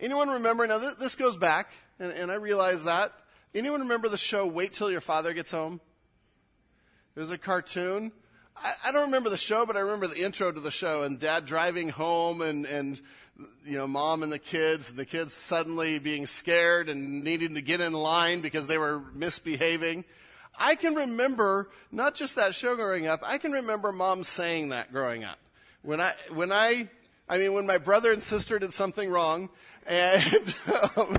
Anyone remember? Now, th- this goes back, and, and I realize that. Anyone remember the show Wait Till Your Father Gets Home? It was a cartoon. I, I don't remember the show, but I remember the intro to the show and dad driving home and, and, you know, mom and the kids, and the kids suddenly being scared and needing to get in line because they were misbehaving. I can remember not just that show growing up, I can remember mom saying that growing up. When I, when I, I mean, when my brother and sister did something wrong, and, um,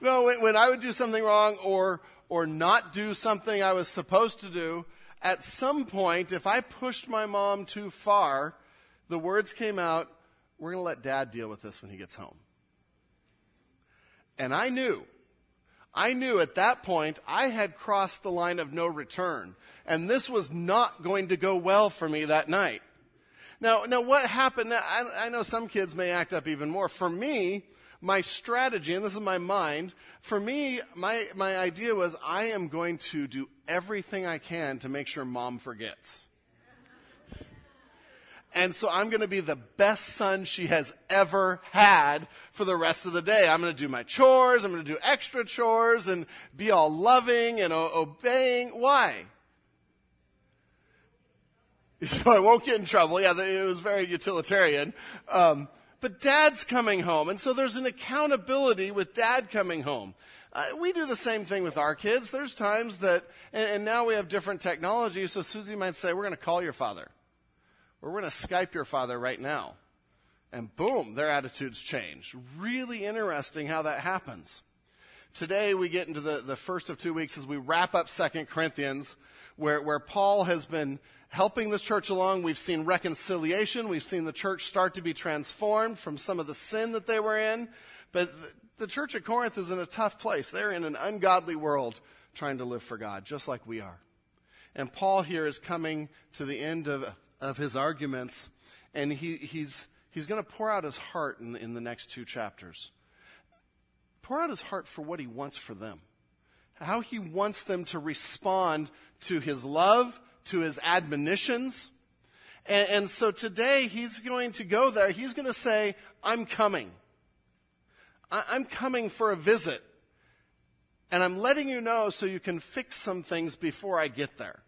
no, when, when I would do something wrong or, or not do something I was supposed to do, at some point, if I pushed my mom too far, the words came out, we're going to let dad deal with this when he gets home. And I knew, I knew at that point I had crossed the line of no return. And this was not going to go well for me that night. Now, now what happened? I, I know some kids may act up even more. For me, my strategy, and this is my mind, for me, my, my idea was I am going to do everything I can to make sure mom forgets. And so I'm going to be the best son she has ever had for the rest of the day. I'm going to do my chores. I'm going to do extra chores and be all loving and o- obeying. Why? So I won't get in trouble. Yeah, it was very utilitarian. Um, but dad's coming home. And so there's an accountability with dad coming home. Uh, we do the same thing with our kids. There's times that, and, and now we have different technology, so Susie might say, we're going to call your father. Or we're going to Skype your father right now. And boom, their attitudes change. Really interesting how that happens. Today we get into the, the first of two weeks as we wrap up Second Corinthians, where, where Paul has been helping this church along. We've seen reconciliation. We've seen the church start to be transformed from some of the sin that they were in. But the church at Corinth is in a tough place. They're in an ungodly world trying to live for God, just like we are. And Paul here is coming to the end of, of his arguments, and he, he's, he's going to pour out his heart in, in the next two chapters. Pour out his heart for what he wants for them, how he wants them to respond to his love, to his admonitions. And, and so today he's going to go there. He's going to say, I'm coming. I, I'm coming for a visit. And I'm letting you know so you can fix some things before I get there.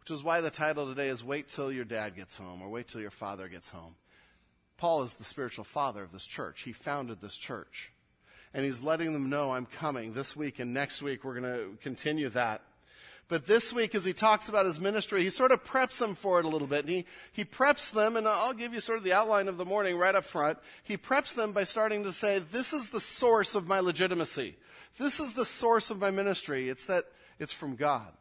Which is why the title today is Wait Till Your Dad Gets Home or Wait Till Your Father Gets Home. Paul is the spiritual father of this church. He founded this church. And he's letting them know I'm coming. This week and next week we're going to continue that. But this week, as he talks about his ministry, he sort of preps them for it a little bit. And he, he preps them, and I'll give you sort of the outline of the morning right up front. He preps them by starting to say, This is the source of my legitimacy. This is the source of my ministry. It's that it's from God.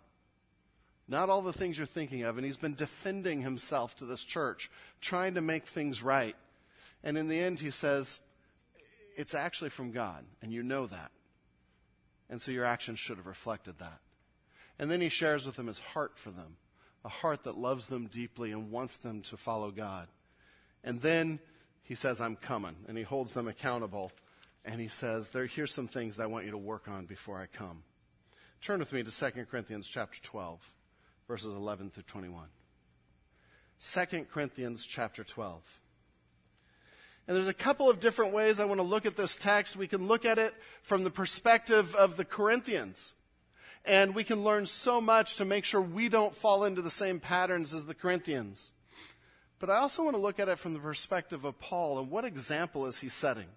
Not all the things you're thinking of. And he's been defending himself to this church, trying to make things right. And in the end, he says, It's actually from God, and you know that. And so your actions should have reflected that. And then he shares with them his heart for them, a heart that loves them deeply and wants them to follow God. And then he says, I'm coming. And he holds them accountable. And he says, there, here's some things I want you to work on before I come. Turn with me to 2 Corinthians chapter 12, verses 11 through 21. 2 Corinthians chapter 12. And there's a couple of different ways I want to look at this text. We can look at it from the perspective of the Corinthians. And we can learn so much to make sure we don't fall into the same patterns as the Corinthians. But I also want to look at it from the perspective of Paul and what example is he setting?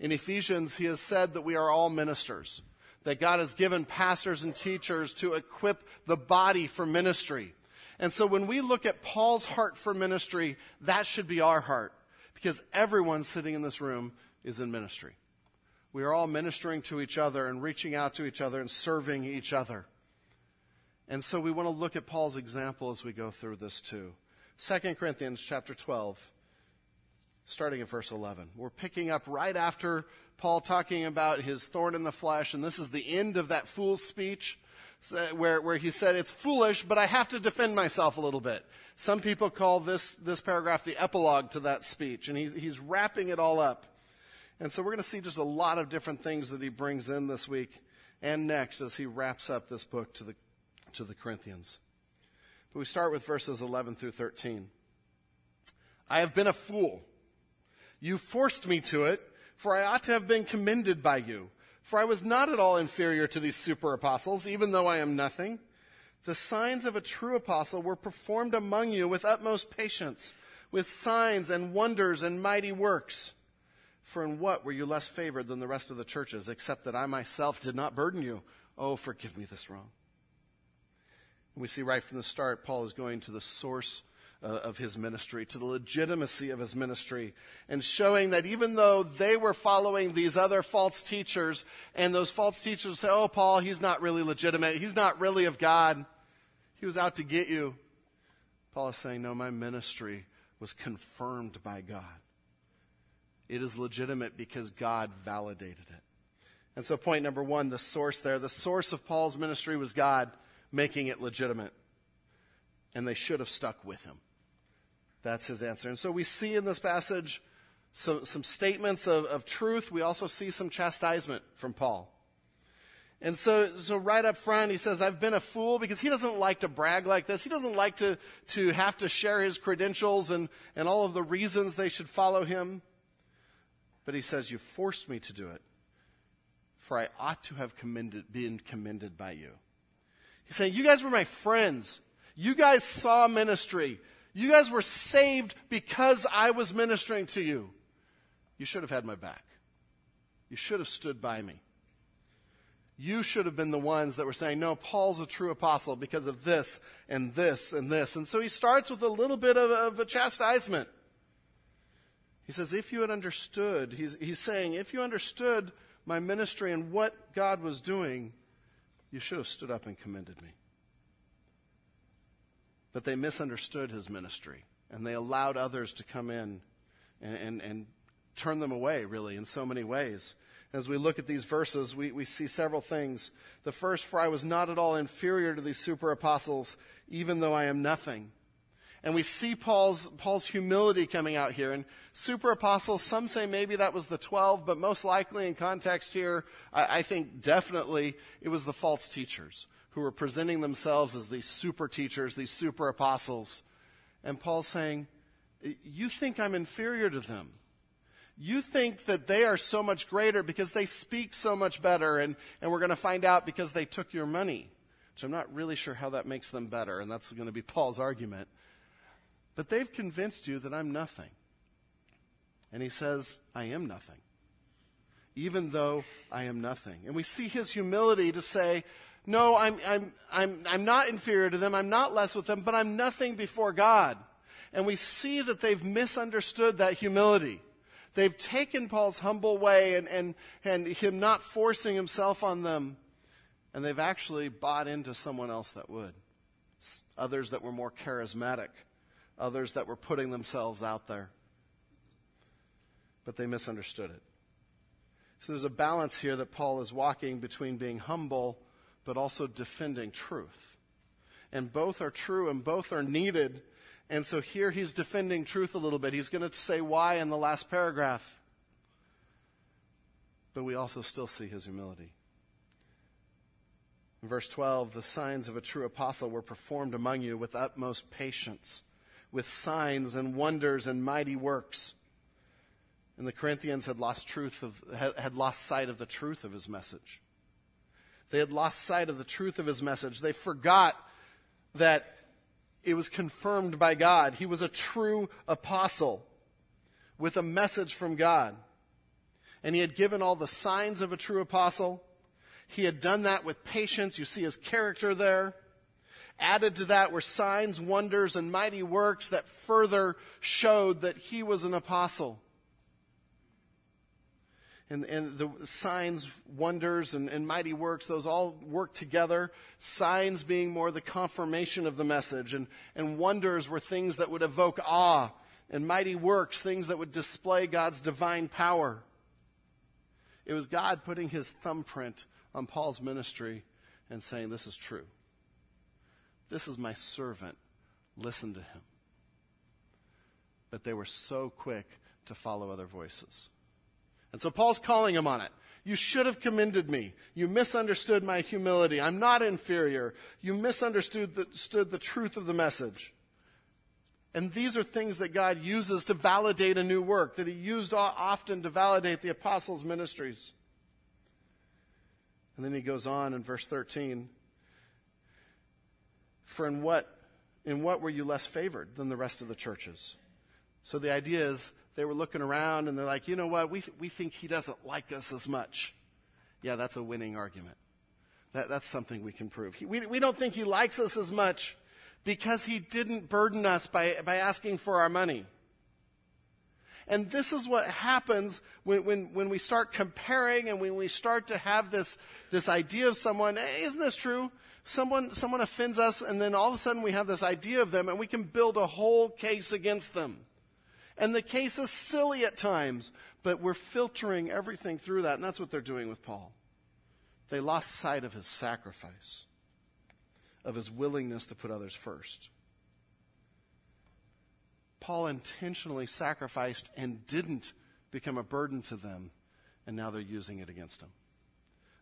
In Ephesians, he has said that we are all ministers, that God has given pastors and teachers to equip the body for ministry. And so when we look at Paul's heart for ministry, that should be our heart because everyone sitting in this room is in ministry. We are all ministering to each other and reaching out to each other and serving each other. And so we want to look at Paul's example as we go through this too. 2 Corinthians chapter 12, starting at verse 11. We're picking up right after Paul talking about his thorn in the flesh, and this is the end of that fool's speech uh, where, where he said, It's foolish, but I have to defend myself a little bit. Some people call this, this paragraph the epilogue to that speech, and he, he's wrapping it all up. And so we're going to see just a lot of different things that he brings in this week and next as he wraps up this book to the, to the Corinthians. But we start with verses 11 through 13. I have been a fool. You forced me to it, for I ought to have been commended by you. For I was not at all inferior to these super apostles, even though I am nothing. The signs of a true apostle were performed among you with utmost patience, with signs and wonders and mighty works. For in what were you less favored than the rest of the churches, except that I myself did not burden you? Oh, forgive me this wrong. We see right from the start, Paul is going to the source uh, of his ministry, to the legitimacy of his ministry, and showing that even though they were following these other false teachers, and those false teachers say, oh, Paul, he's not really legitimate, he's not really of God, he was out to get you. Paul is saying, No, my ministry was confirmed by God. It is legitimate because God validated it. And so, point number one, the source there, the source of Paul's ministry was God making it legitimate. And they should have stuck with him. That's his answer. And so we see in this passage some, some statements of, of truth. We also see some chastisement from Paul. And so, so right up front, he says, I've been a fool because he doesn't like to brag like this. He doesn't like to, to have to share his credentials and, and all of the reasons they should follow him. But he says, You forced me to do it, for I ought to have commended, been commended by you. He's saying, You guys were my friends. You guys saw ministry. You guys were saved because I was ministering to you. You should have had my back. You should have stood by me. You should have been the ones that were saying, no, Paul's a true apostle because of this and this and this. And so he starts with a little bit of, of a chastisement. He says, if you had understood, he's, he's saying, if you understood my ministry and what God was doing, you should have stood up and commended me. But they misunderstood his ministry, and they allowed others to come in and, and, and turn them away, really, in so many ways. As we look at these verses, we, we see several things. The first, for I was not at all inferior to these super apostles, even though I am nothing. And we see Paul's, Paul's humility coming out here. And super apostles, some say maybe that was the 12, but most likely in context here, I, I think definitely it was the false teachers who were presenting themselves as these super teachers, these super apostles. And Paul's saying, You think I'm inferior to them you think that they are so much greater because they speak so much better, and, and we're going to find out because they took your money, which I'm not really sure how that makes them better, and that's going to be Paul's argument. But they've convinced you that I'm nothing. And he says, I am nothing, even though I am nothing. And we see his humility to say, No, I'm, I'm, I'm, I'm not inferior to them, I'm not less with them, but I'm nothing before God. And we see that they've misunderstood that humility. They've taken Paul's humble way and, and, and him not forcing himself on them, and they've actually bought into someone else that would. Others that were more charismatic, others that were putting themselves out there. But they misunderstood it. So there's a balance here that Paul is walking between being humble but also defending truth. And both are true and both are needed and so here he's defending truth a little bit. He's going to say why in the last paragraph. But we also still see his humility. In verse 12, the signs of a true apostle were performed among you with utmost patience, with signs and wonders and mighty works. And the Corinthians had lost truth of, had lost sight of the truth of his message. They had lost sight of the truth of his message. They forgot that it was confirmed by God. He was a true apostle with a message from God. And he had given all the signs of a true apostle. He had done that with patience. You see his character there. Added to that were signs, wonders, and mighty works that further showed that he was an apostle and, and the signs, wonders, and, and mighty works, those all work together. Signs being more the confirmation of the message, and, and wonders were things that would evoke awe, and mighty works, things that would display God's divine power. It was God putting his thumbprint on Paul's ministry and saying, This is true. This is my servant. Listen to him. But they were so quick to follow other voices. And so Paul's calling him on it. You should have commended me. You misunderstood my humility. I'm not inferior. You misunderstood the, the truth of the message. And these are things that God uses to validate a new work, that He used often to validate the apostles' ministries. And then he goes on in verse 13 For in what, in what were you less favored than the rest of the churches? So the idea is they were looking around and they're like, you know what, we, we think he doesn't like us as much. Yeah, that's a winning argument. That, that's something we can prove. He, we, we don't think he likes us as much because he didn't burden us by, by asking for our money. And this is what happens when, when, when we start comparing and when we start to have this, this idea of someone. Hey, isn't this true? Someone, someone offends us, and then all of a sudden we have this idea of them, and we can build a whole case against them. And the case is silly at times, but we're filtering everything through that, and that's what they're doing with Paul. They lost sight of his sacrifice, of his willingness to put others first. Paul intentionally sacrificed and didn't become a burden to them, and now they're using it against him.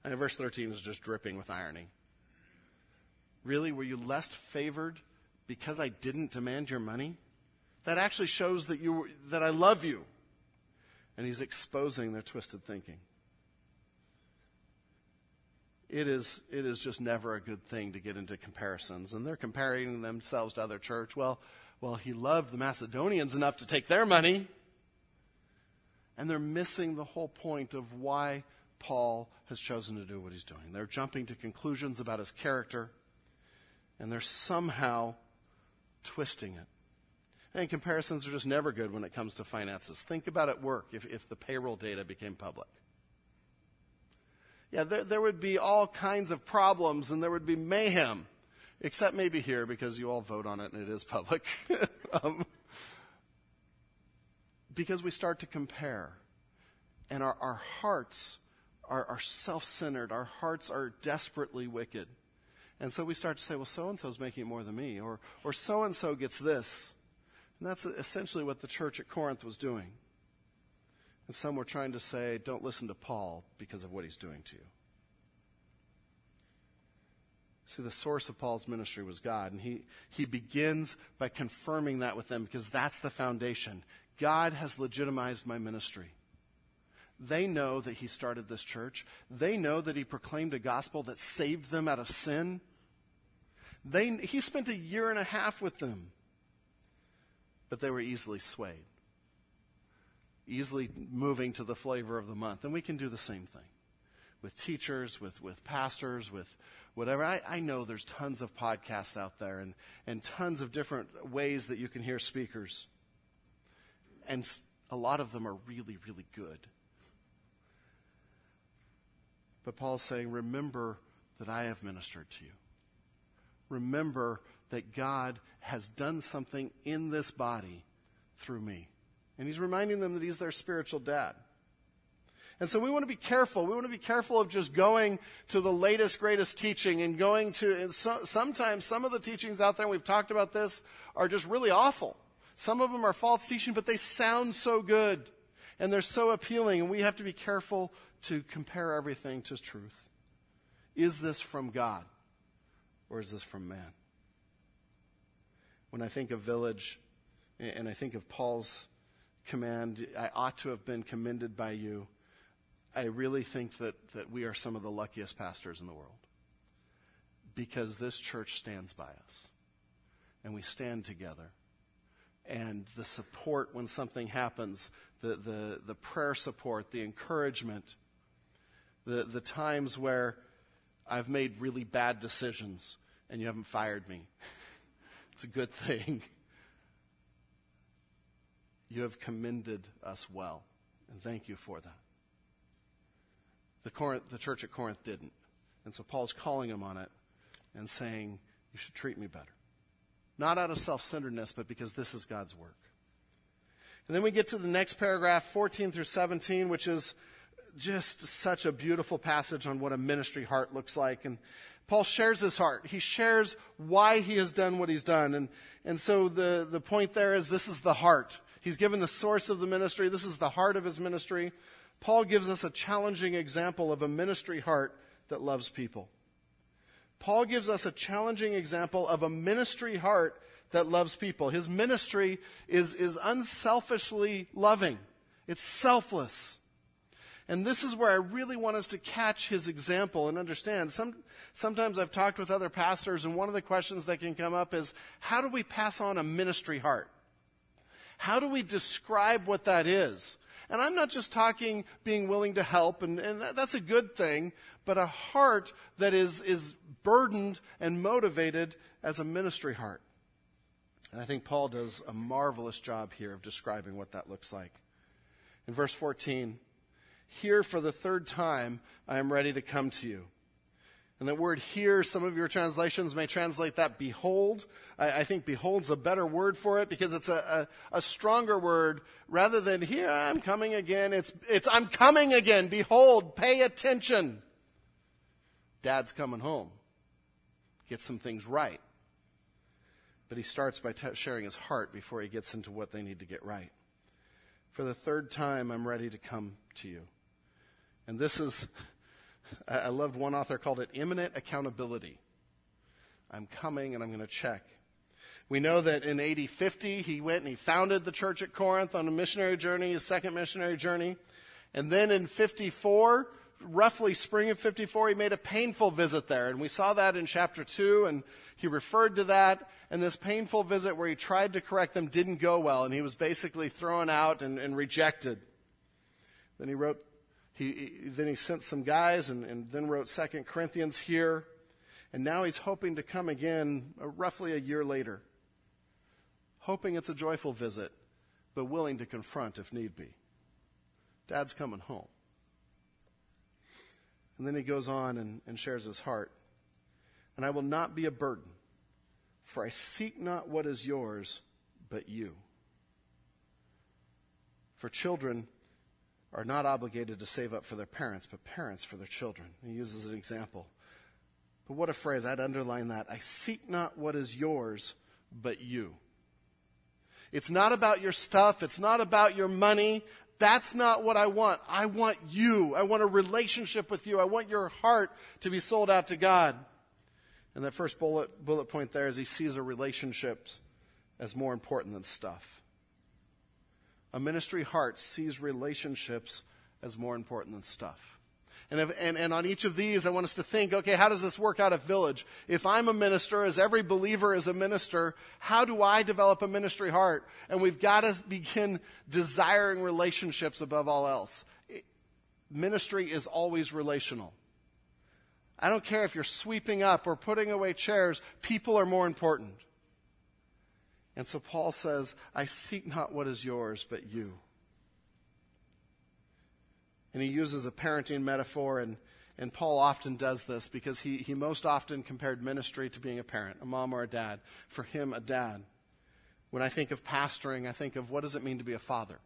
And verse 13 is just dripping with irony. Really, were you less favored because I didn't demand your money? That actually shows that you that I love you. And he's exposing their twisted thinking. It is, it is just never a good thing to get into comparisons. And they're comparing themselves to other church. Well, well, he loved the Macedonians enough to take their money. And they're missing the whole point of why Paul has chosen to do what he's doing. They're jumping to conclusions about his character, and they're somehow twisting it. And comparisons are just never good when it comes to finances. Think about at work if, if the payroll data became public. Yeah, there, there would be all kinds of problems and there would be mayhem except maybe here because you all vote on it and it is public. um, because we start to compare, and our, our hearts are, are self centered, our hearts are desperately wicked. And so we start to say, well, so and so is making more than me, or, or so and so gets this. And that's essentially what the church at Corinth was doing. And some were trying to say, don't listen to Paul because of what he's doing to you. See, the source of Paul's ministry was God. And he, he begins by confirming that with them because that's the foundation. God has legitimized my ministry. They know that he started this church. They know that he proclaimed a gospel that saved them out of sin. They, he spent a year and a half with them. But they were easily swayed, easily moving to the flavor of the month. And we can do the same thing with teachers, with, with pastors, with whatever. I, I know there's tons of podcasts out there and, and tons of different ways that you can hear speakers. And a lot of them are really, really good. But Paul's saying, remember that I have ministered to you. Remember that God has done something in this body through me. And he's reminding them that he's their spiritual dad. And so we want to be careful. We want to be careful of just going to the latest, greatest teaching and going to, and so, sometimes some of the teachings out there, and we've talked about this, are just really awful. Some of them are false teaching, but they sound so good and they're so appealing, and we have to be careful to compare everything to truth. Is this from God or is this from man? When I think of village and I think of Paul's command, I ought to have been commended by you I really think that, that we are some of the luckiest pastors in the world because this church stands by us and we stand together. And the support when something happens, the, the, the prayer support, the encouragement, the, the times where I've made really bad decisions and you haven't fired me. it's a good thing. You have commended us well, and thank you for that. The, Corinth, the church at Corinth didn't. And so Paul's calling them on it and saying, You should treat me better. Not out of self centeredness, but because this is God's work. And then we get to the next paragraph, 14 through 17, which is just such a beautiful passage on what a ministry heart looks like. And Paul shares his heart. He shares why he has done what he's done. And, and so the, the point there is this is the heart. He's given the source of the ministry. This is the heart of his ministry. Paul gives us a challenging example of a ministry heart that loves people. Paul gives us a challenging example of a ministry heart that loves people. His ministry is, is unselfishly loving. It's selfless. And this is where I really want us to catch his example and understand. Some, sometimes I've talked with other pastors, and one of the questions that can come up is how do we pass on a ministry heart? How do we describe what that is? And I'm not just talking being willing to help, and, and that's a good thing, but a heart that is, is burdened and motivated as a ministry heart. And I think Paul does a marvelous job here of describing what that looks like. In verse 14, here for the third time I am ready to come to you. And that word here, some of your translations may translate that behold. I, I think behold's a better word for it because it's a, a, a, stronger word rather than here I'm coming again. It's, it's I'm coming again. Behold, pay attention. Dad's coming home. Get some things right. But he starts by t- sharing his heart before he gets into what they need to get right. For the third time, I'm ready to come to you. And this is I loved one author called it imminent accountability. I'm coming and I'm going to check. We know that in AD 50, he went and he founded the church at Corinth on a missionary journey, his second missionary journey. And then in 54, roughly spring of 54, he made a painful visit there. And we saw that in chapter 2, and he referred to that. And this painful visit where he tried to correct them didn't go well, and he was basically thrown out and, and rejected. Then he wrote he, he, then he sent some guys and, and then wrote Second Corinthians here. And now he's hoping to come again uh, roughly a year later. Hoping it's a joyful visit, but willing to confront if need be. Dad's coming home. And then he goes on and, and shares his heart. And I will not be a burden, for I seek not what is yours, but you. For children, are not obligated to save up for their parents, but parents for their children. He uses an example. But what a phrase. I'd underline that. I seek not what is yours, but you. It's not about your stuff. It's not about your money. That's not what I want. I want you. I want a relationship with you. I want your heart to be sold out to God. And that first bullet, bullet point there is he sees a relationships as more important than stuff. A ministry heart sees relationships as more important than stuff. And, if, and, and on each of these, I want us to think, okay, how does this work out at Village? If I'm a minister, as every believer is a minister, how do I develop a ministry heart? And we've got to begin desiring relationships above all else. It, ministry is always relational. I don't care if you're sweeping up or putting away chairs, people are more important. And so Paul says, I seek not what is yours, but you. And he uses a parenting metaphor, and, and Paul often does this because he, he most often compared ministry to being a parent, a mom or a dad. For him, a dad. When I think of pastoring, I think of what does it mean to be a father?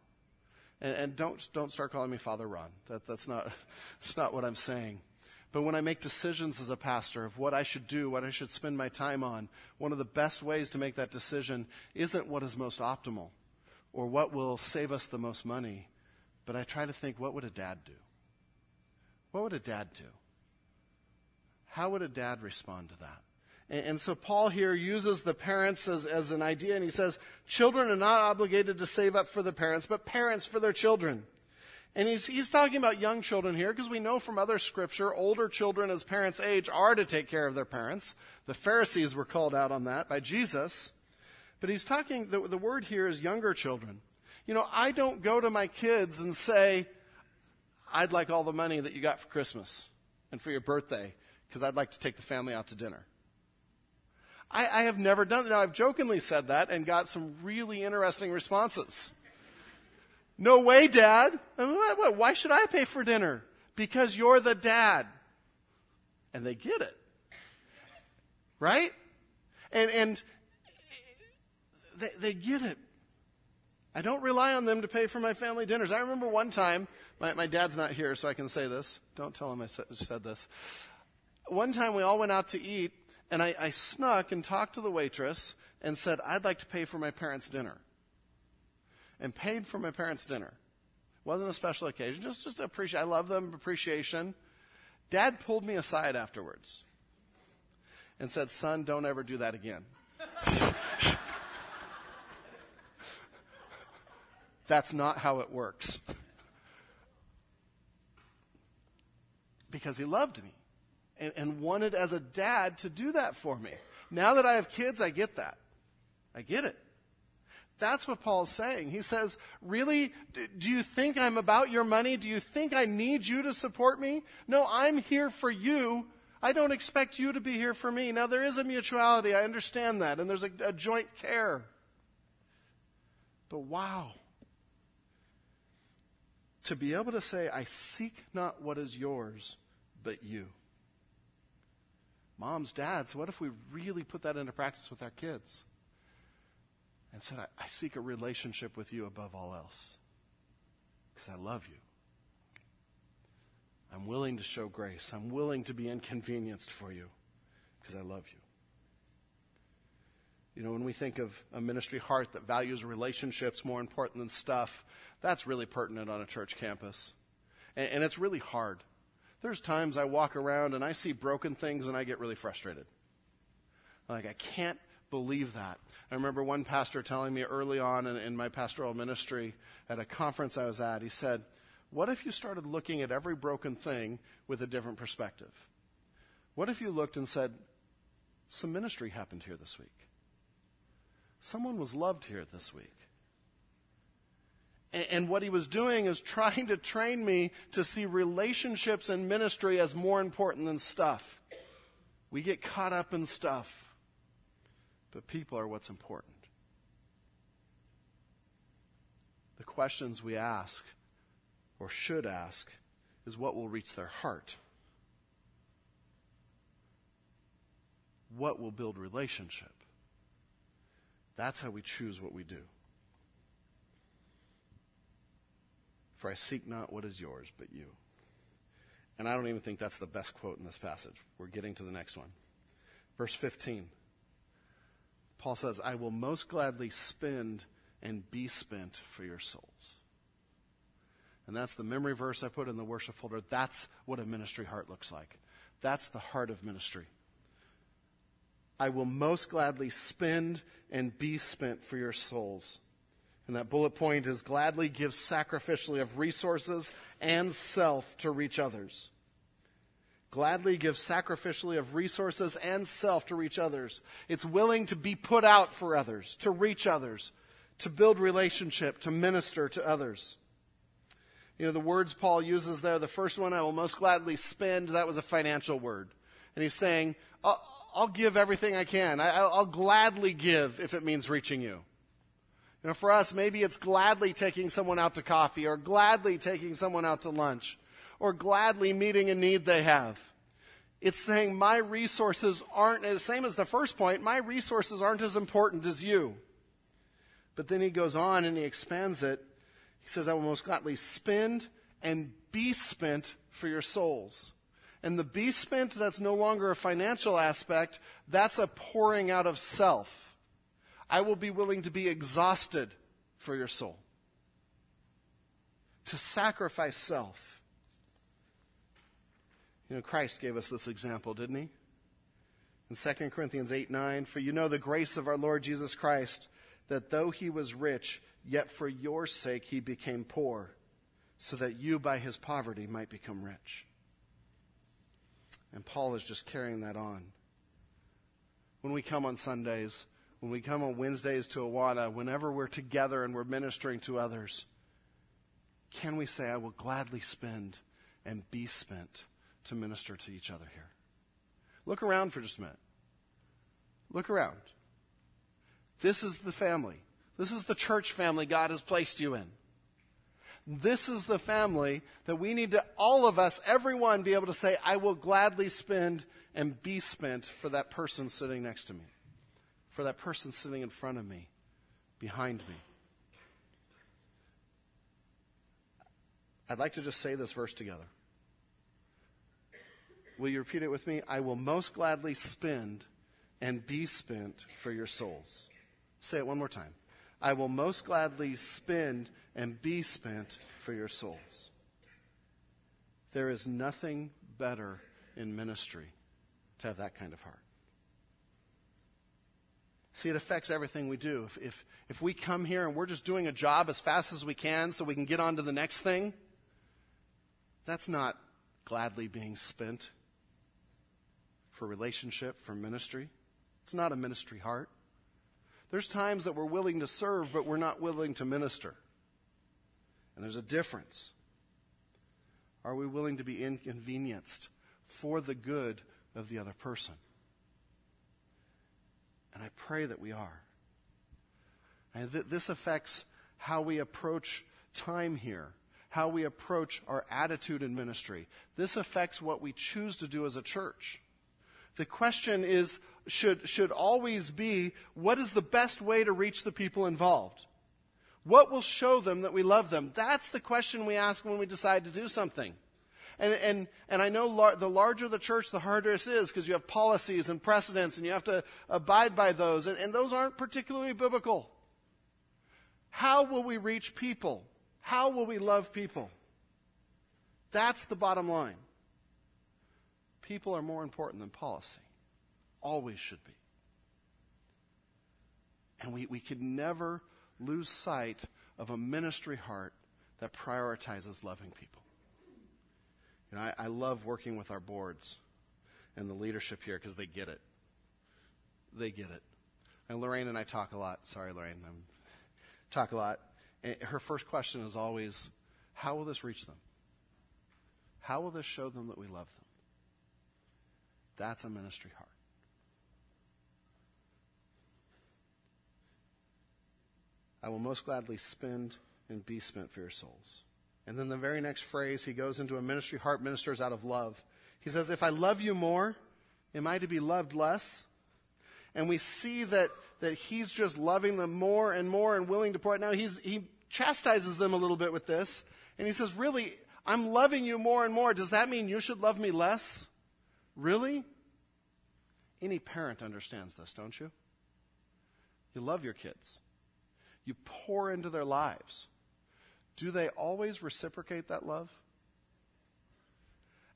And, and don't, don't start calling me Father Ron. That, that's, not, that's not what I'm saying. But when I make decisions as a pastor of what I should do, what I should spend my time on, one of the best ways to make that decision isn't what is most optimal or what will save us the most money, but I try to think what would a dad do? What would a dad do? How would a dad respond to that? And, and so Paul here uses the parents as, as an idea, and he says, children are not obligated to save up for the parents, but parents for their children. And he's, he's talking about young children here because we know from other scripture, older children as parents age are to take care of their parents. The Pharisees were called out on that by Jesus. But he's talking, the, the word here is younger children. You know, I don't go to my kids and say, I'd like all the money that you got for Christmas and for your birthday because I'd like to take the family out to dinner. I, I have never done that. Now, I've jokingly said that and got some really interesting responses. No way, Dad. Why should I pay for dinner? Because you're the dad. And they get it. Right? And, and they, they get it. I don't rely on them to pay for my family dinners. I remember one time, my, my dad's not here, so I can say this. Don't tell him I said this. One time we all went out to eat, and I, I snuck and talked to the waitress and said, I'd like to pay for my parents' dinner and paid for my parents' dinner. Wasn't a special occasion, just just appreciate. I love them, appreciation. Dad pulled me aside afterwards and said, "Son, don't ever do that again." That's not how it works. because he loved me and, and, wanted as a dad to do that for me. Now that I have kids, I get that. I get it. That's what Paul's saying. He says, Really? Do you think I'm about your money? Do you think I need you to support me? No, I'm here for you. I don't expect you to be here for me. Now, there is a mutuality. I understand that. And there's a, a joint care. But wow. To be able to say, I seek not what is yours, but you. Moms, dads, what if we really put that into practice with our kids? And said, I, I seek a relationship with you above all else because I love you. I'm willing to show grace. I'm willing to be inconvenienced for you because I love you. You know, when we think of a ministry heart that values relationships more important than stuff, that's really pertinent on a church campus. And, and it's really hard. There's times I walk around and I see broken things and I get really frustrated. Like, I can't believe that. I remember one pastor telling me early on in, in, my pastoral ministry at a conference I was at, he said, What if you started looking at every broken thing with a different perspective? What if you looked and said, Some ministry happened here this week? Someone was loved here this week. And what he was doing is trying to train me to see relationships and ministry as more important than stuff. We get caught up in stuff, but people are what's important. The questions we ask, or should ask, is what will reach their heart. What will build relationship? That's how we choose what we do. For I seek not what is yours, but you. And I don't even think that's the best quote in this passage. We're getting to the next one. Verse 15. Paul says, I will most gladly spend and be spent for your souls. And that's the memory verse I put in the worship folder. That's what a ministry heart looks like. That's the heart of ministry. I will most gladly spend and be spent for your souls. And that bullet point is gladly give sacrificially of resources and self to reach others. Gladly give sacrificially of resources and self to reach others. It's willing to be put out for others, to reach others, to build relationship, to minister to others. You know, the words Paul uses there, the first one, I will most gladly spend, that was a financial word. And he's saying, I'll, I'll give everything I can. I, I'll gladly give if it means reaching you. You know, for us, maybe it's gladly taking someone out to coffee or gladly taking someone out to lunch or gladly meeting a need they have. It's saying my resources aren't as same as the first point, my resources aren't as important as you. But then he goes on and he expands it. He says, I will most gladly spend and be spent for your souls. And the be spent, that's no longer a financial aspect, that's a pouring out of self. I will be willing to be exhausted for your soul. To sacrifice self. You know, Christ gave us this example, didn't he? In 2 Corinthians 8 9, for you know the grace of our Lord Jesus Christ, that though he was rich, yet for your sake he became poor, so that you by his poverty might become rich. And Paul is just carrying that on. When we come on Sundays, when we come on Wednesdays to Awana, whenever we're together and we're ministering to others, can we say, I will gladly spend and be spent to minister to each other here? Look around for just a minute. Look around. This is the family. This is the church family God has placed you in. This is the family that we need to, all of us, everyone, be able to say, I will gladly spend and be spent for that person sitting next to me for that person sitting in front of me, behind me. I'd like to just say this verse together. Will you repeat it with me? I will most gladly spend and be spent for your souls. Say it one more time. I will most gladly spend and be spent for your souls. There is nothing better in ministry to have that kind of heart See, it affects everything we do. If, if, if we come here and we're just doing a job as fast as we can so we can get on to the next thing, that's not gladly being spent for relationship, for ministry. It's not a ministry heart. There's times that we're willing to serve, but we're not willing to minister. And there's a difference. Are we willing to be inconvenienced for the good of the other person? And I pray that we are. And th- this affects how we approach time here, how we approach our attitude in ministry. This affects what we choose to do as a church. The question is should, should always be what is the best way to reach the people involved? What will show them that we love them? That's the question we ask when we decide to do something. And, and, and I know lar- the larger the church, the harder it is because you have policies and precedents and you have to abide by those. And, and those aren't particularly biblical. How will we reach people? How will we love people? That's the bottom line. People are more important than policy. Always should be. And we, we can never lose sight of a ministry heart that prioritizes loving people. You know, I, I love working with our boards and the leadership here because they get it. They get it. And Lorraine and I talk a lot. Sorry, Lorraine. I'm, talk a lot. And her first question is always, how will this reach them? How will this show them that we love them? That's a ministry heart. I will most gladly spend and be spent for your souls. And then the very next phrase, he goes into a ministry heart ministers out of love. He says, If I love you more, am I to be loved less? And we see that, that he's just loving them more and more and willing to pour it. Now, he's, he chastises them a little bit with this. And he says, Really, I'm loving you more and more. Does that mean you should love me less? Really? Any parent understands this, don't you? You love your kids, you pour into their lives do they always reciprocate that love?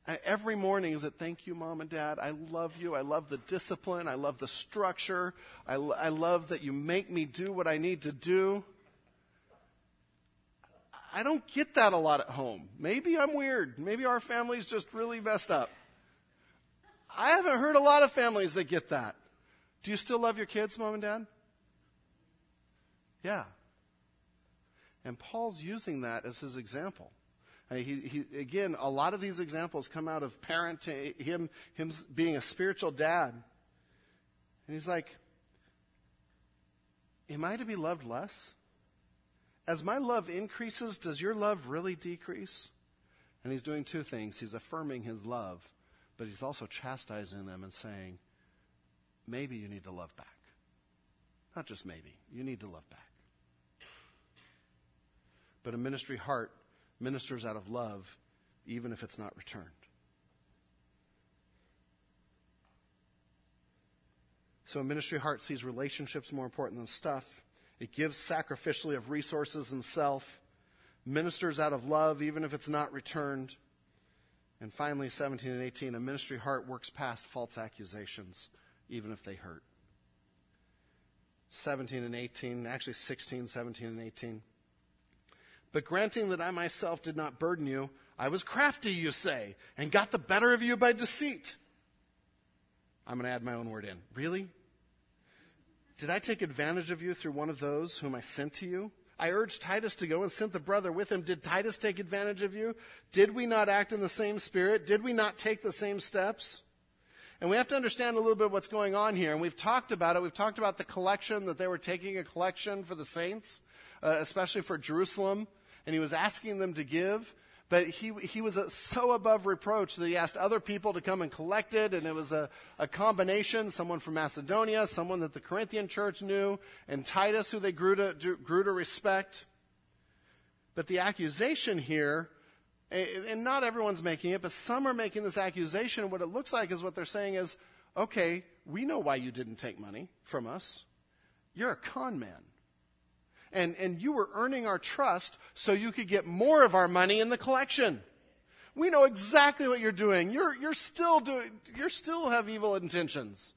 Uh, every morning is it, thank you, mom and dad. I love you. I love the discipline. I love the structure. I, I love that you make me do what I need to do. I don't get that a lot at home. Maybe I'm weird. Maybe our family's just really messed up. I haven't heard a lot of families that get that. Do you still love your kids, mom and dad? Yeah. And Paul's using that as his example. He, he, again, a lot of these examples come out of parenting, him, him being a spiritual dad. And he's like, Am I to be loved less? As my love increases, does your love really decrease? And he's doing two things. He's affirming his love, but he's also chastising them and saying, Maybe you need to love back. Not just maybe, you need to love back. But a ministry heart ministers out of love, even if it's not returned. So a ministry heart sees relationships more important than stuff. It gives sacrificially of resources and self, ministers out of love, even if it's not returned. And finally, 17 and 18, a ministry heart works past false accusations, even if they hurt. 17 and 18, actually 16, 17, and 18. But granting that I myself did not burden you, I was crafty, you say, and got the better of you by deceit. I'm going to add my own word in. Really? Did I take advantage of you through one of those whom I sent to you? I urged Titus to go and sent the brother with him. Did Titus take advantage of you? Did we not act in the same spirit? Did we not take the same steps? And we have to understand a little bit what's going on here. And we've talked about it. We've talked about the collection, that they were taking a collection for the saints, uh, especially for Jerusalem and he was asking them to give. But he, he was so above reproach that he asked other people to come and collect it, and it was a, a combination someone from Macedonia, someone that the Corinthian church knew, and Titus, who they grew to, grew to respect. But the accusation here, and not everyone's making it, but some are making this accusation. What it looks like is what they're saying is, okay, we know why you didn't take money from us. You're a con man and, and you were earning our trust so you could get more of our money in the collection. We know exactly what you're doing. You're, you're still doing, you still have evil intentions.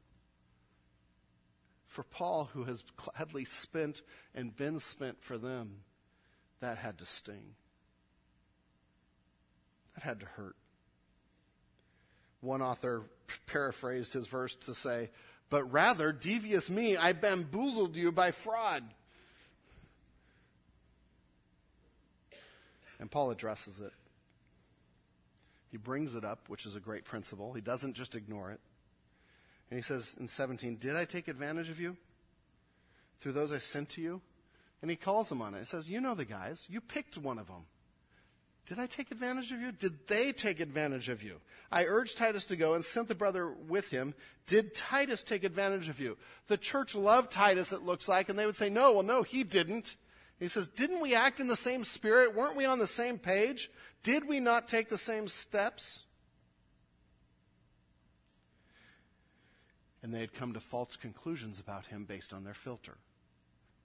For Paul, who has gladly spent and been spent for them, that had to sting. That had to hurt. One author paraphrased his verse to say, But rather, devious me, I bamboozled you by fraud. And Paul addresses it. He brings it up, which is a great principle. He doesn't just ignore it. And he says in 17, Did I take advantage of you through those I sent to you? And he calls them on it. He says, You know the guys. You picked one of them. Did I take advantage of you? Did they take advantage of you? I urged Titus to go and sent the brother with him. Did Titus take advantage of you? The church loved Titus, it looks like, and they would say, No, well, no, he didn't. He says, Didn't we act in the same spirit? Weren't we on the same page? Did we not take the same steps? And they had come to false conclusions about him based on their filter,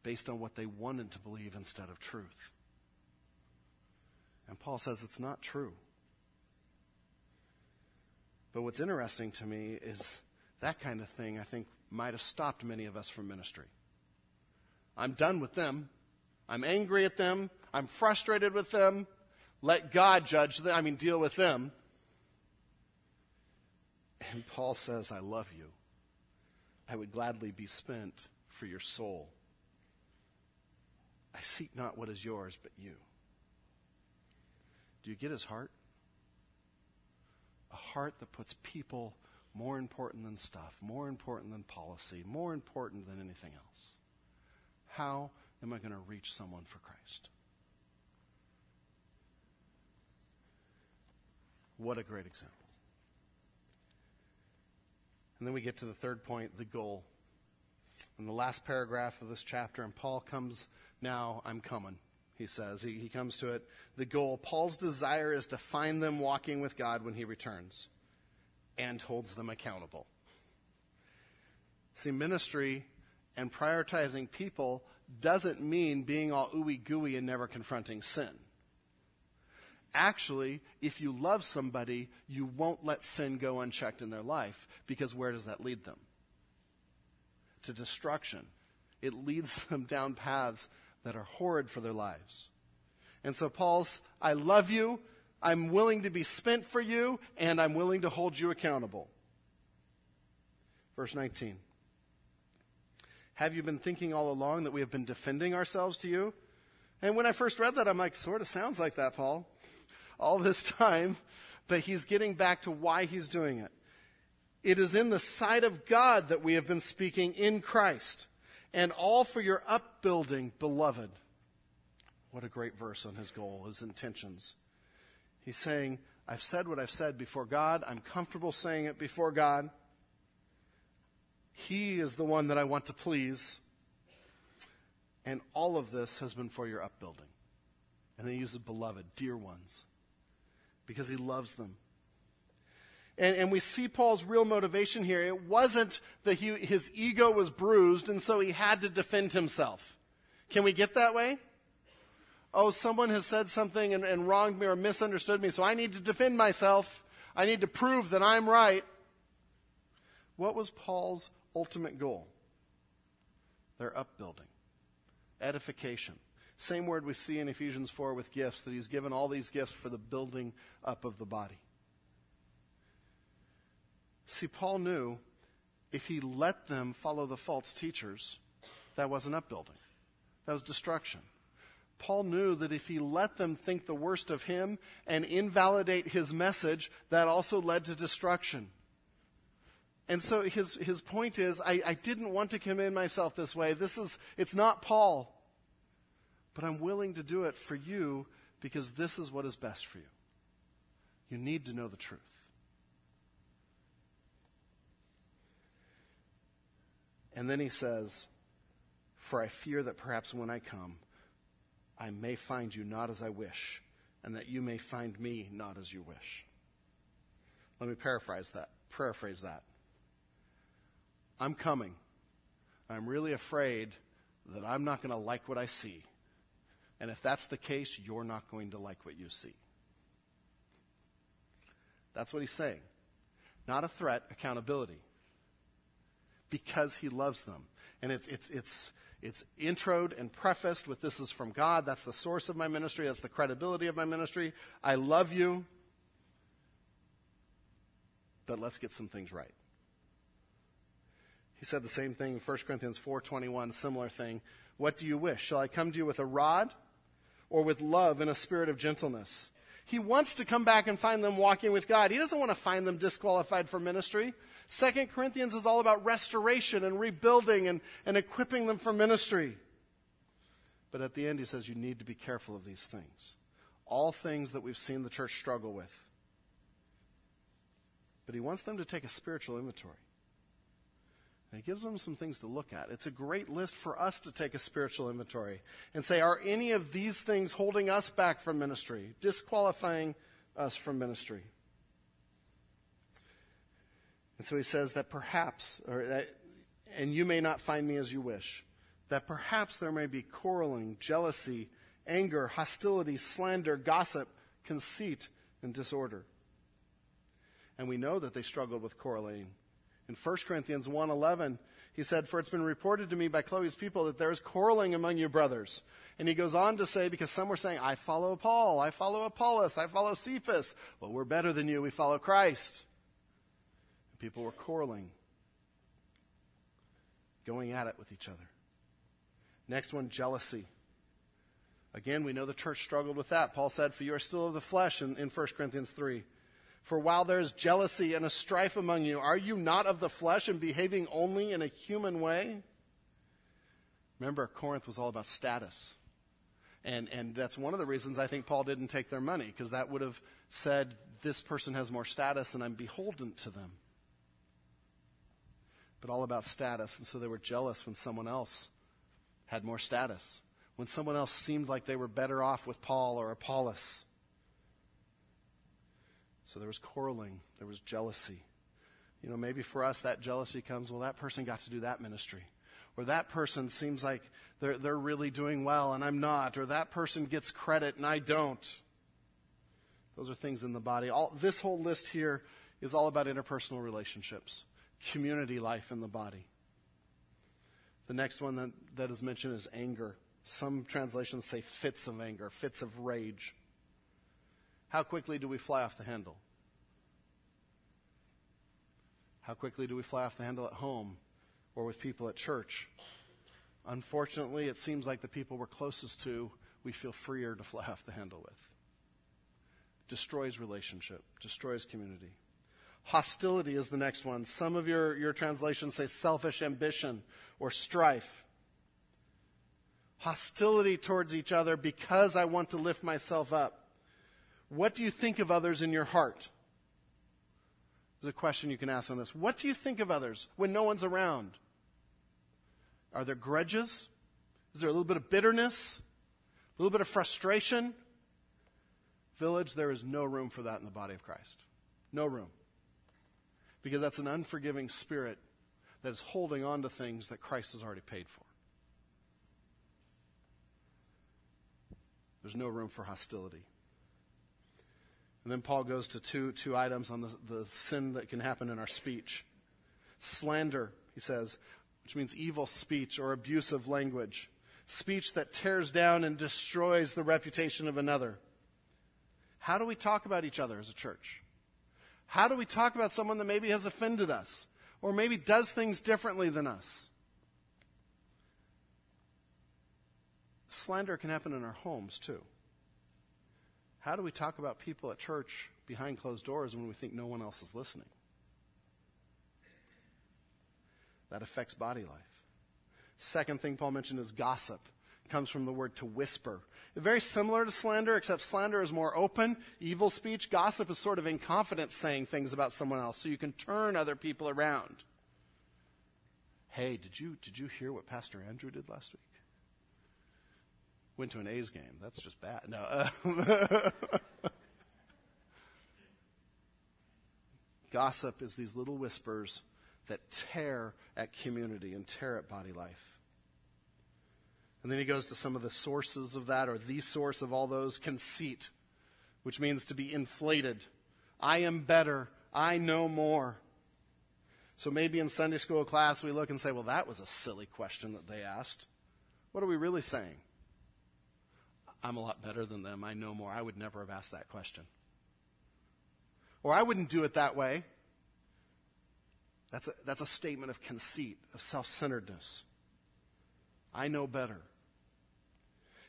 based on what they wanted to believe instead of truth. And Paul says it's not true. But what's interesting to me is that kind of thing, I think, might have stopped many of us from ministry. I'm done with them. I'm angry at them. I'm frustrated with them. Let God judge them. I mean, deal with them. And Paul says, I love you. I would gladly be spent for your soul. I seek not what is yours, but you. Do you get his heart? A heart that puts people more important than stuff, more important than policy, more important than anything else. How am I going to reach someone for Christ? What a great example. And then we get to the third point, the goal. In the last paragraph of this chapter, and Paul comes now, I'm coming, he says. He, he comes to it. The goal, Paul's desire is to find them walking with God when he returns and holds them accountable. See, ministry and prioritizing people doesn't mean being all ooey gooey and never confronting sin. Actually, if you love somebody, you won't let sin go unchecked in their life because where does that lead them? To destruction. It leads them down paths that are horrid for their lives. And so Paul's, I love you, I'm willing to be spent for you, and I'm willing to hold you accountable. Verse 19. Have you been thinking all along that we have been defending ourselves to you? And when I first read that, I'm like, sort of sounds like that, Paul all this time, but he's getting back to why he's doing it. It is in the sight of God that we have been speaking in Christ, and all for your upbuilding, beloved. What a great verse on his goal, his intentions. He's saying, I've said what I've said before God. I'm comfortable saying it before God. He is the one that I want to please. And all of this has been for your upbuilding. And then he uses beloved, dear ones because he loves them. And, and, we see Paul's real motivation here. It wasn't that he, his ego was bruised and so he had to defend himself. Can we get that way? Oh, someone has said something and, and wronged me or misunderstood me, so I need to defend myself. I need to prove that I'm right. What was Paul's ultimate goal? Their upbuilding, edification. Same word we see in Ephesians 4 with gifts, that he's given all these gifts for the building up of the body. See, Paul knew if he let them follow the false teachers, that wasn't upbuilding, that was destruction. Paul knew that if he let them think the worst of him and invalidate his message, that also led to destruction. And so his, his point is, I, I didn't want to commend myself this way. This is, it's not Paul but I'm willing to do it for you because this is what is best for you. You need to know the truth. And then he says, For I fear that perhaps when I come, I may find you not as I wish, and that you may find me not as you wish. Let me paraphrase that. Paraphrase that. I'm coming. I'm really afraid that I'm not going to like what I see. And if that's the case, you're not going to like what you see. That's what he's saying. Not a threat, accountability. because he loves them. And it's, it's, it's, it's introed and prefaced with this is from God. That's the source of my ministry. That's the credibility of my ministry. I love you. But let's get some things right. He said the same thing in 1 Corinthians 4:21, similar thing. What do you wish? Shall I come to you with a rod or with love and a spirit of gentleness? He wants to come back and find them walking with God. He doesn't want to find them disqualified for ministry. Second Corinthians is all about restoration and rebuilding and, and equipping them for ministry. But at the end, he says you need to be careful of these things. All things that we've seen the church struggle with. But he wants them to take a spiritual inventory. And he gives them some things to look at. It's a great list for us to take a spiritual inventory and say, are any of these things holding us back from ministry, disqualifying us from ministry? And so he says that perhaps, or that, and you may not find me as you wish, that perhaps there may be quarreling, jealousy, anger, hostility, slander, gossip, conceit, and disorder. And we know that they struggled with quarreling. In 1 Corinthians 1:11, he said, "For it's been reported to me by Chloe's people that there is quarreling among you brothers." And he goes on to say, because some were saying, "I follow Paul, I follow Apollos, I follow Cephas." Well, we're better than you. We follow Christ. And People were quarreling, going at it with each other. Next one, jealousy. Again, we know the church struggled with that. Paul said, For you are still of the flesh in, in 1 Corinthians 3. For while there is jealousy and a strife among you, are you not of the flesh and behaving only in a human way? Remember, Corinth was all about status. And, and that's one of the reasons I think Paul didn't take their money, because that would have said, This person has more status and I'm beholden to them but all about status. And so they were jealous when someone else had more status, when someone else seemed like they were better off with Paul or Apollos. So there was quarreling, there was jealousy. You know, maybe for us that jealousy comes, well, that person got to do that ministry. Or that person seems like they're, they're really doing well and I'm not. Or that person gets credit and I don't. Those are things in the body. All, this whole list here is all about interpersonal relationships community life in the body. The next one that, that is mentioned is anger. Some translations say fits of anger, fits of rage. How quickly do we fly off the handle? How quickly do we fly off the handle at home or with people at church? Unfortunately, it seems like the people we're closest to, we feel freer to fly off the handle with. Destroys relationship, destroys community. Hostility is the next one. Some of your, your translations say selfish ambition or strife. Hostility towards each other because I want to lift myself up. What do you think of others in your heart? There's a question you can ask on this. What do you think of others when no one's around? Are there grudges? Is there a little bit of bitterness? A little bit of frustration? Village, there is no room for that in the body of Christ. No room because that's an unforgiving spirit that is holding on to things that Christ has already paid for. There's no room for hostility. And then Paul goes to two, two items on the, the sin that can happen in our speech. Slander, he says, which means evil speech or abusive language. Speech that tears down and destroys the reputation of another. How do we talk about each other as a church? How do we talk about someone that maybe has offended us or maybe does things differently than us? Slander can happen in our homes too. How do we talk about people at church behind closed doors when we think no one else is listening? That affects body life. Second thing Paul mentioned is gossip. It comes from the word to whisper. Very similar to slander, except slander is more open. Evil speech, gossip is sort of in confidence saying things about someone else, so you can turn other people around. Hey, did you did you hear what Pastor Andrew did last week? Went to an A's game. That's just bad. No. Uh, gossip is these little whispers that tear at community and tear at body life. And then he goes to some of the sources of that, or the source of all those conceit, which means to be inflated. I am better. I know more. So maybe in Sunday school class we look and say, well, that was a silly question that they asked. What are we really saying? I'm a lot better than them. I know more. I would never have asked that question. Or I wouldn't do it that way. That's a, that's a statement of conceit, of self centeredness. I know better.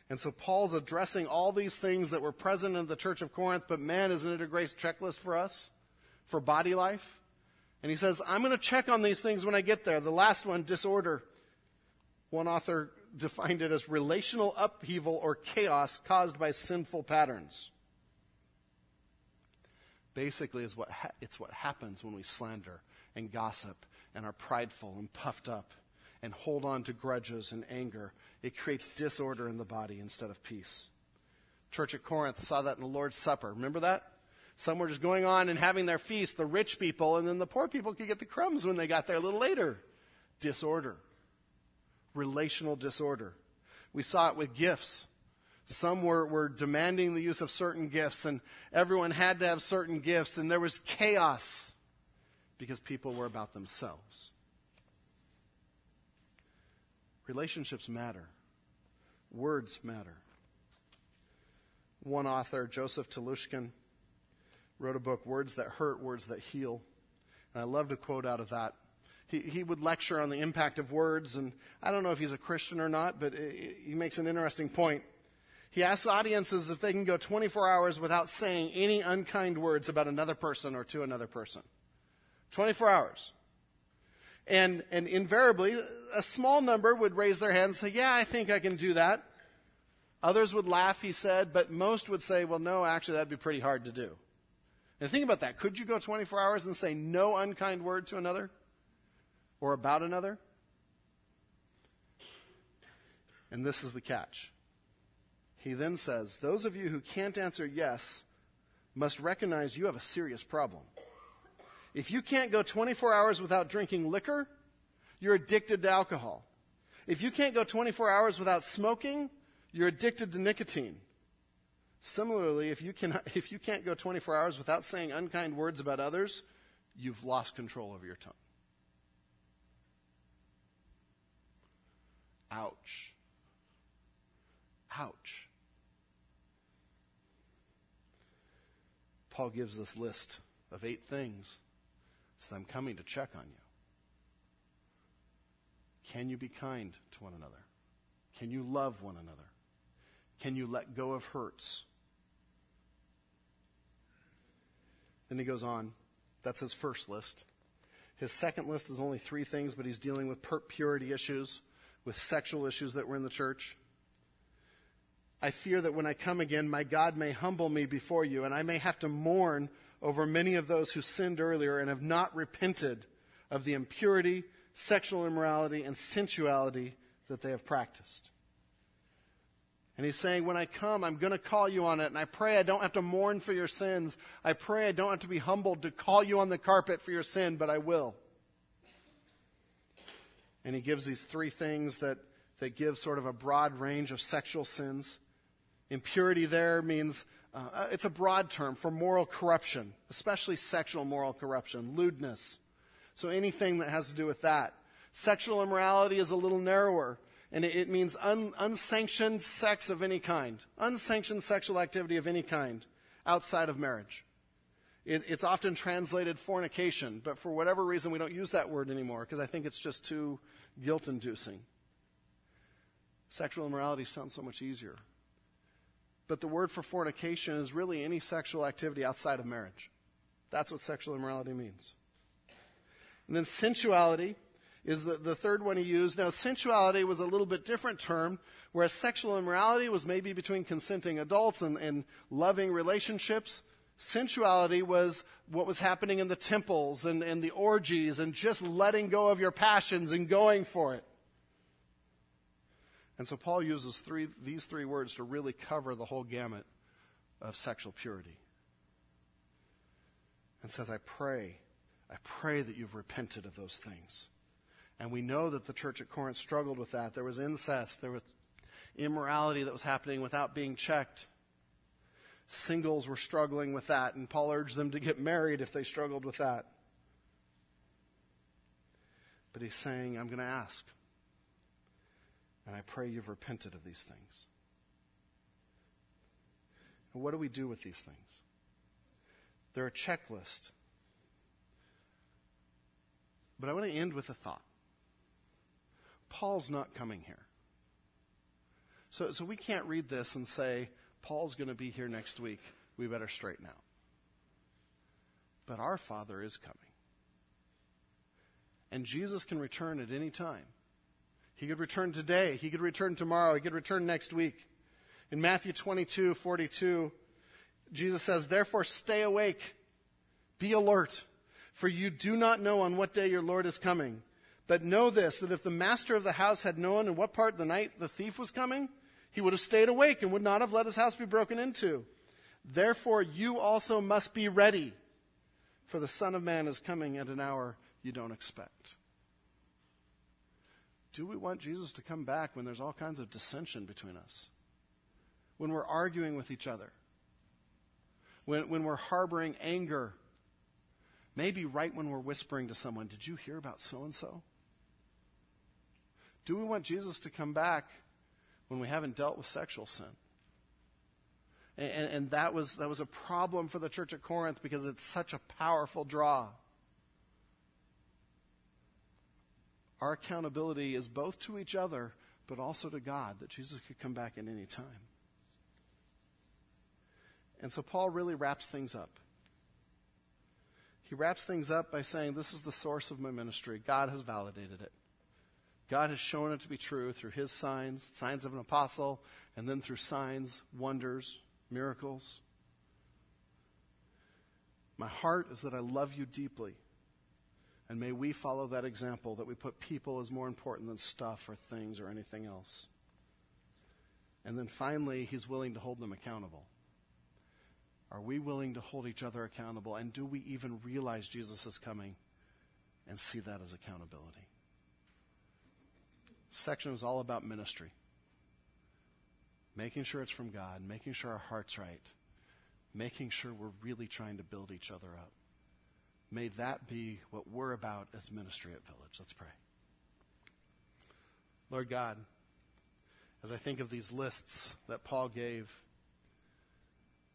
And so Paul's addressing all these things that were present in the church of Corinth, but man, isn't it a grace checklist for us? For body life? And he says, I'm going to check on these things when I get there. The last one, disorder. One author defined it as relational upheaval or chaos caused by sinful patterns. Basically, is what ha- it's what happens when we slander and gossip and are prideful and puffed up and hold on to grudges and anger. It creates disorder in the body instead of peace. Church at Corinth saw that in the Lord's Supper. Remember that? Some were just going on and having their feast, the rich people, and then the poor people could get the crumbs when they got there a little later. Disorder. Relational disorder. We saw it with gifts. Some were, were demanding the use of certain gifts, and everyone had to have certain gifts, and there was chaos because people were about themselves. Relationships matter, words matter. One author, Joseph Telushkin, wrote a book, Words That Hurt, Words That Heal. And I love to quote out of that. He, he would lecture on the impact of words, and I don't know if he's a Christian or not, but he makes an interesting point. He asks audiences if they can go 24 hours without saying any unkind words about another person or to another person. 24 hours. And, and invariably, a small number would raise their hand and say, Yeah, I think I can do that. Others would laugh, he said, but most would say, Well, no, actually, that'd be pretty hard to do. And think about that. Could you go 24 hours and say no unkind word to another or about another? And this is the catch. He then says, Those of you who can't answer yes must recognize you have a serious problem. If you can't go 24 hours without drinking liquor, you're addicted to alcohol. If you can't go 24 hours without smoking, you're addicted to nicotine. Similarly, if you, can, if you can't go 24 hours without saying unkind words about others, you've lost control over your tongue. Ouch. Ouch. Paul gives this list of eight things says, I'm coming to check on you. Can you be kind to one another? Can you love one another? Can you let go of hurts? Then he goes on. That's his first list. His second list is only three things, but he's dealing with purity issues, with sexual issues that were in the church. I fear that when I come again, my God may humble me before you, and I may have to mourn over many of those who sinned earlier and have not repented of the impurity, sexual immorality, and sensuality that they have practiced. And he's saying, When I come, I'm going to call you on it. And I pray I don't have to mourn for your sins. I pray I don't have to be humbled to call you on the carpet for your sin, but I will. And he gives these three things that, that give sort of a broad range of sexual sins. Impurity there means uh, it's a broad term for moral corruption, especially sexual moral corruption, lewdness. So anything that has to do with that. Sexual immorality is a little narrower, and it, it means un, unsanctioned sex of any kind, unsanctioned sexual activity of any kind outside of marriage. It, it's often translated fornication, but for whatever reason, we don't use that word anymore because I think it's just too guilt inducing. Sexual immorality sounds so much easier but the word for fornication is really any sexual activity outside of marriage. That's what sexual immorality means. And then sensuality is the, the third one he used. Now, sensuality was a little bit different term, whereas sexual immorality was maybe between consenting adults and, and loving relationships. Sensuality was what was happening in the temples and, and the orgies and just letting go of your passions and going for it. And so Paul uses three, these three words to really cover the whole gamut of sexual purity. And says, I pray, I pray that you've repented of those things. And we know that the church at Corinth struggled with that. There was incest, there was immorality that was happening without being checked. Singles were struggling with that, and Paul urged them to get married if they struggled with that. But he's saying, I'm going to ask. And I pray you've repented of these things. And what do we do with these things? They're a checklist. But I want to end with a thought. Paul's not coming here. So, so we can't read this and say, Paul's going to be here next week. We better straighten out. But our Father is coming. And Jesus can return at any time. He could return today. He could return tomorrow. He could return next week. In Matthew 22, 42, Jesus says, Therefore stay awake, be alert, for you do not know on what day your Lord is coming. But know this, that if the master of the house had known in what part of the night the thief was coming, he would have stayed awake and would not have let his house be broken into. Therefore you also must be ready, for the Son of Man is coming at an hour you don't expect. Do we want Jesus to come back when there's all kinds of dissension between us? When we're arguing with each other? When, when we're harboring anger? Maybe right when we're whispering to someone, Did you hear about so and so? Do we want Jesus to come back when we haven't dealt with sexual sin? And, and, that, was, that was a problem for the church at Corinth because it's such a powerful draw. Our accountability is both to each other, but also to God, that Jesus could come back at any time. And so Paul really wraps things up. He wraps things up by saying, This is the source of my ministry. God has validated it. God has shown it to be true through his signs, signs of an apostle, and then through signs, wonders, miracles. My heart is that I love you deeply. And may we follow that example that we put people as more important than stuff or things or anything else. And then finally, he's willing to hold them accountable. Are we willing to hold each other accountable? And do we even realize Jesus is coming and see that as accountability? Section is all about ministry. Making sure it's from God, making sure our heart's right, making sure we're really trying to build each other up. May that be what we're about as ministry at Village. Let's pray. Lord God, as I think of these lists that Paul gave,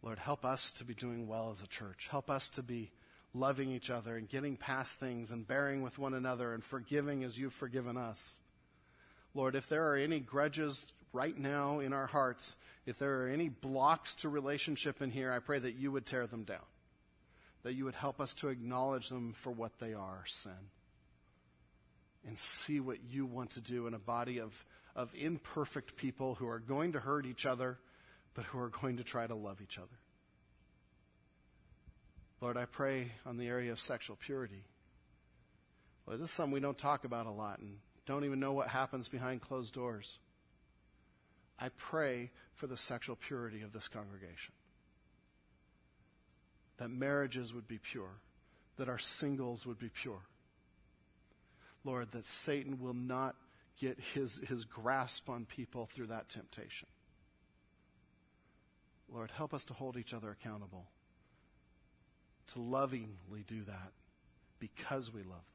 Lord, help us to be doing well as a church. Help us to be loving each other and getting past things and bearing with one another and forgiving as you've forgiven us. Lord, if there are any grudges right now in our hearts, if there are any blocks to relationship in here, I pray that you would tear them down that you would help us to acknowledge them for what they are sin. And see what you want to do in a body of, of imperfect people who are going to hurt each other, but who are going to try to love each other. Lord, I pray on the area of sexual purity. Lord, this is something we don't talk about a lot and don't even know what happens behind closed doors. I pray for the sexual purity of this congregation that marriages would be pure, that our singles would be pure. Lord, that Satan will not get his, his grasp on people through that temptation. Lord, help us to hold each other accountable, to lovingly do that because we love them.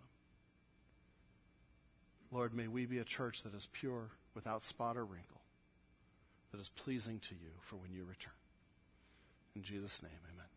Lord, may we be a church that is pure, without spot or wrinkle, that is pleasing to you for when you return. In Jesus' name, amen.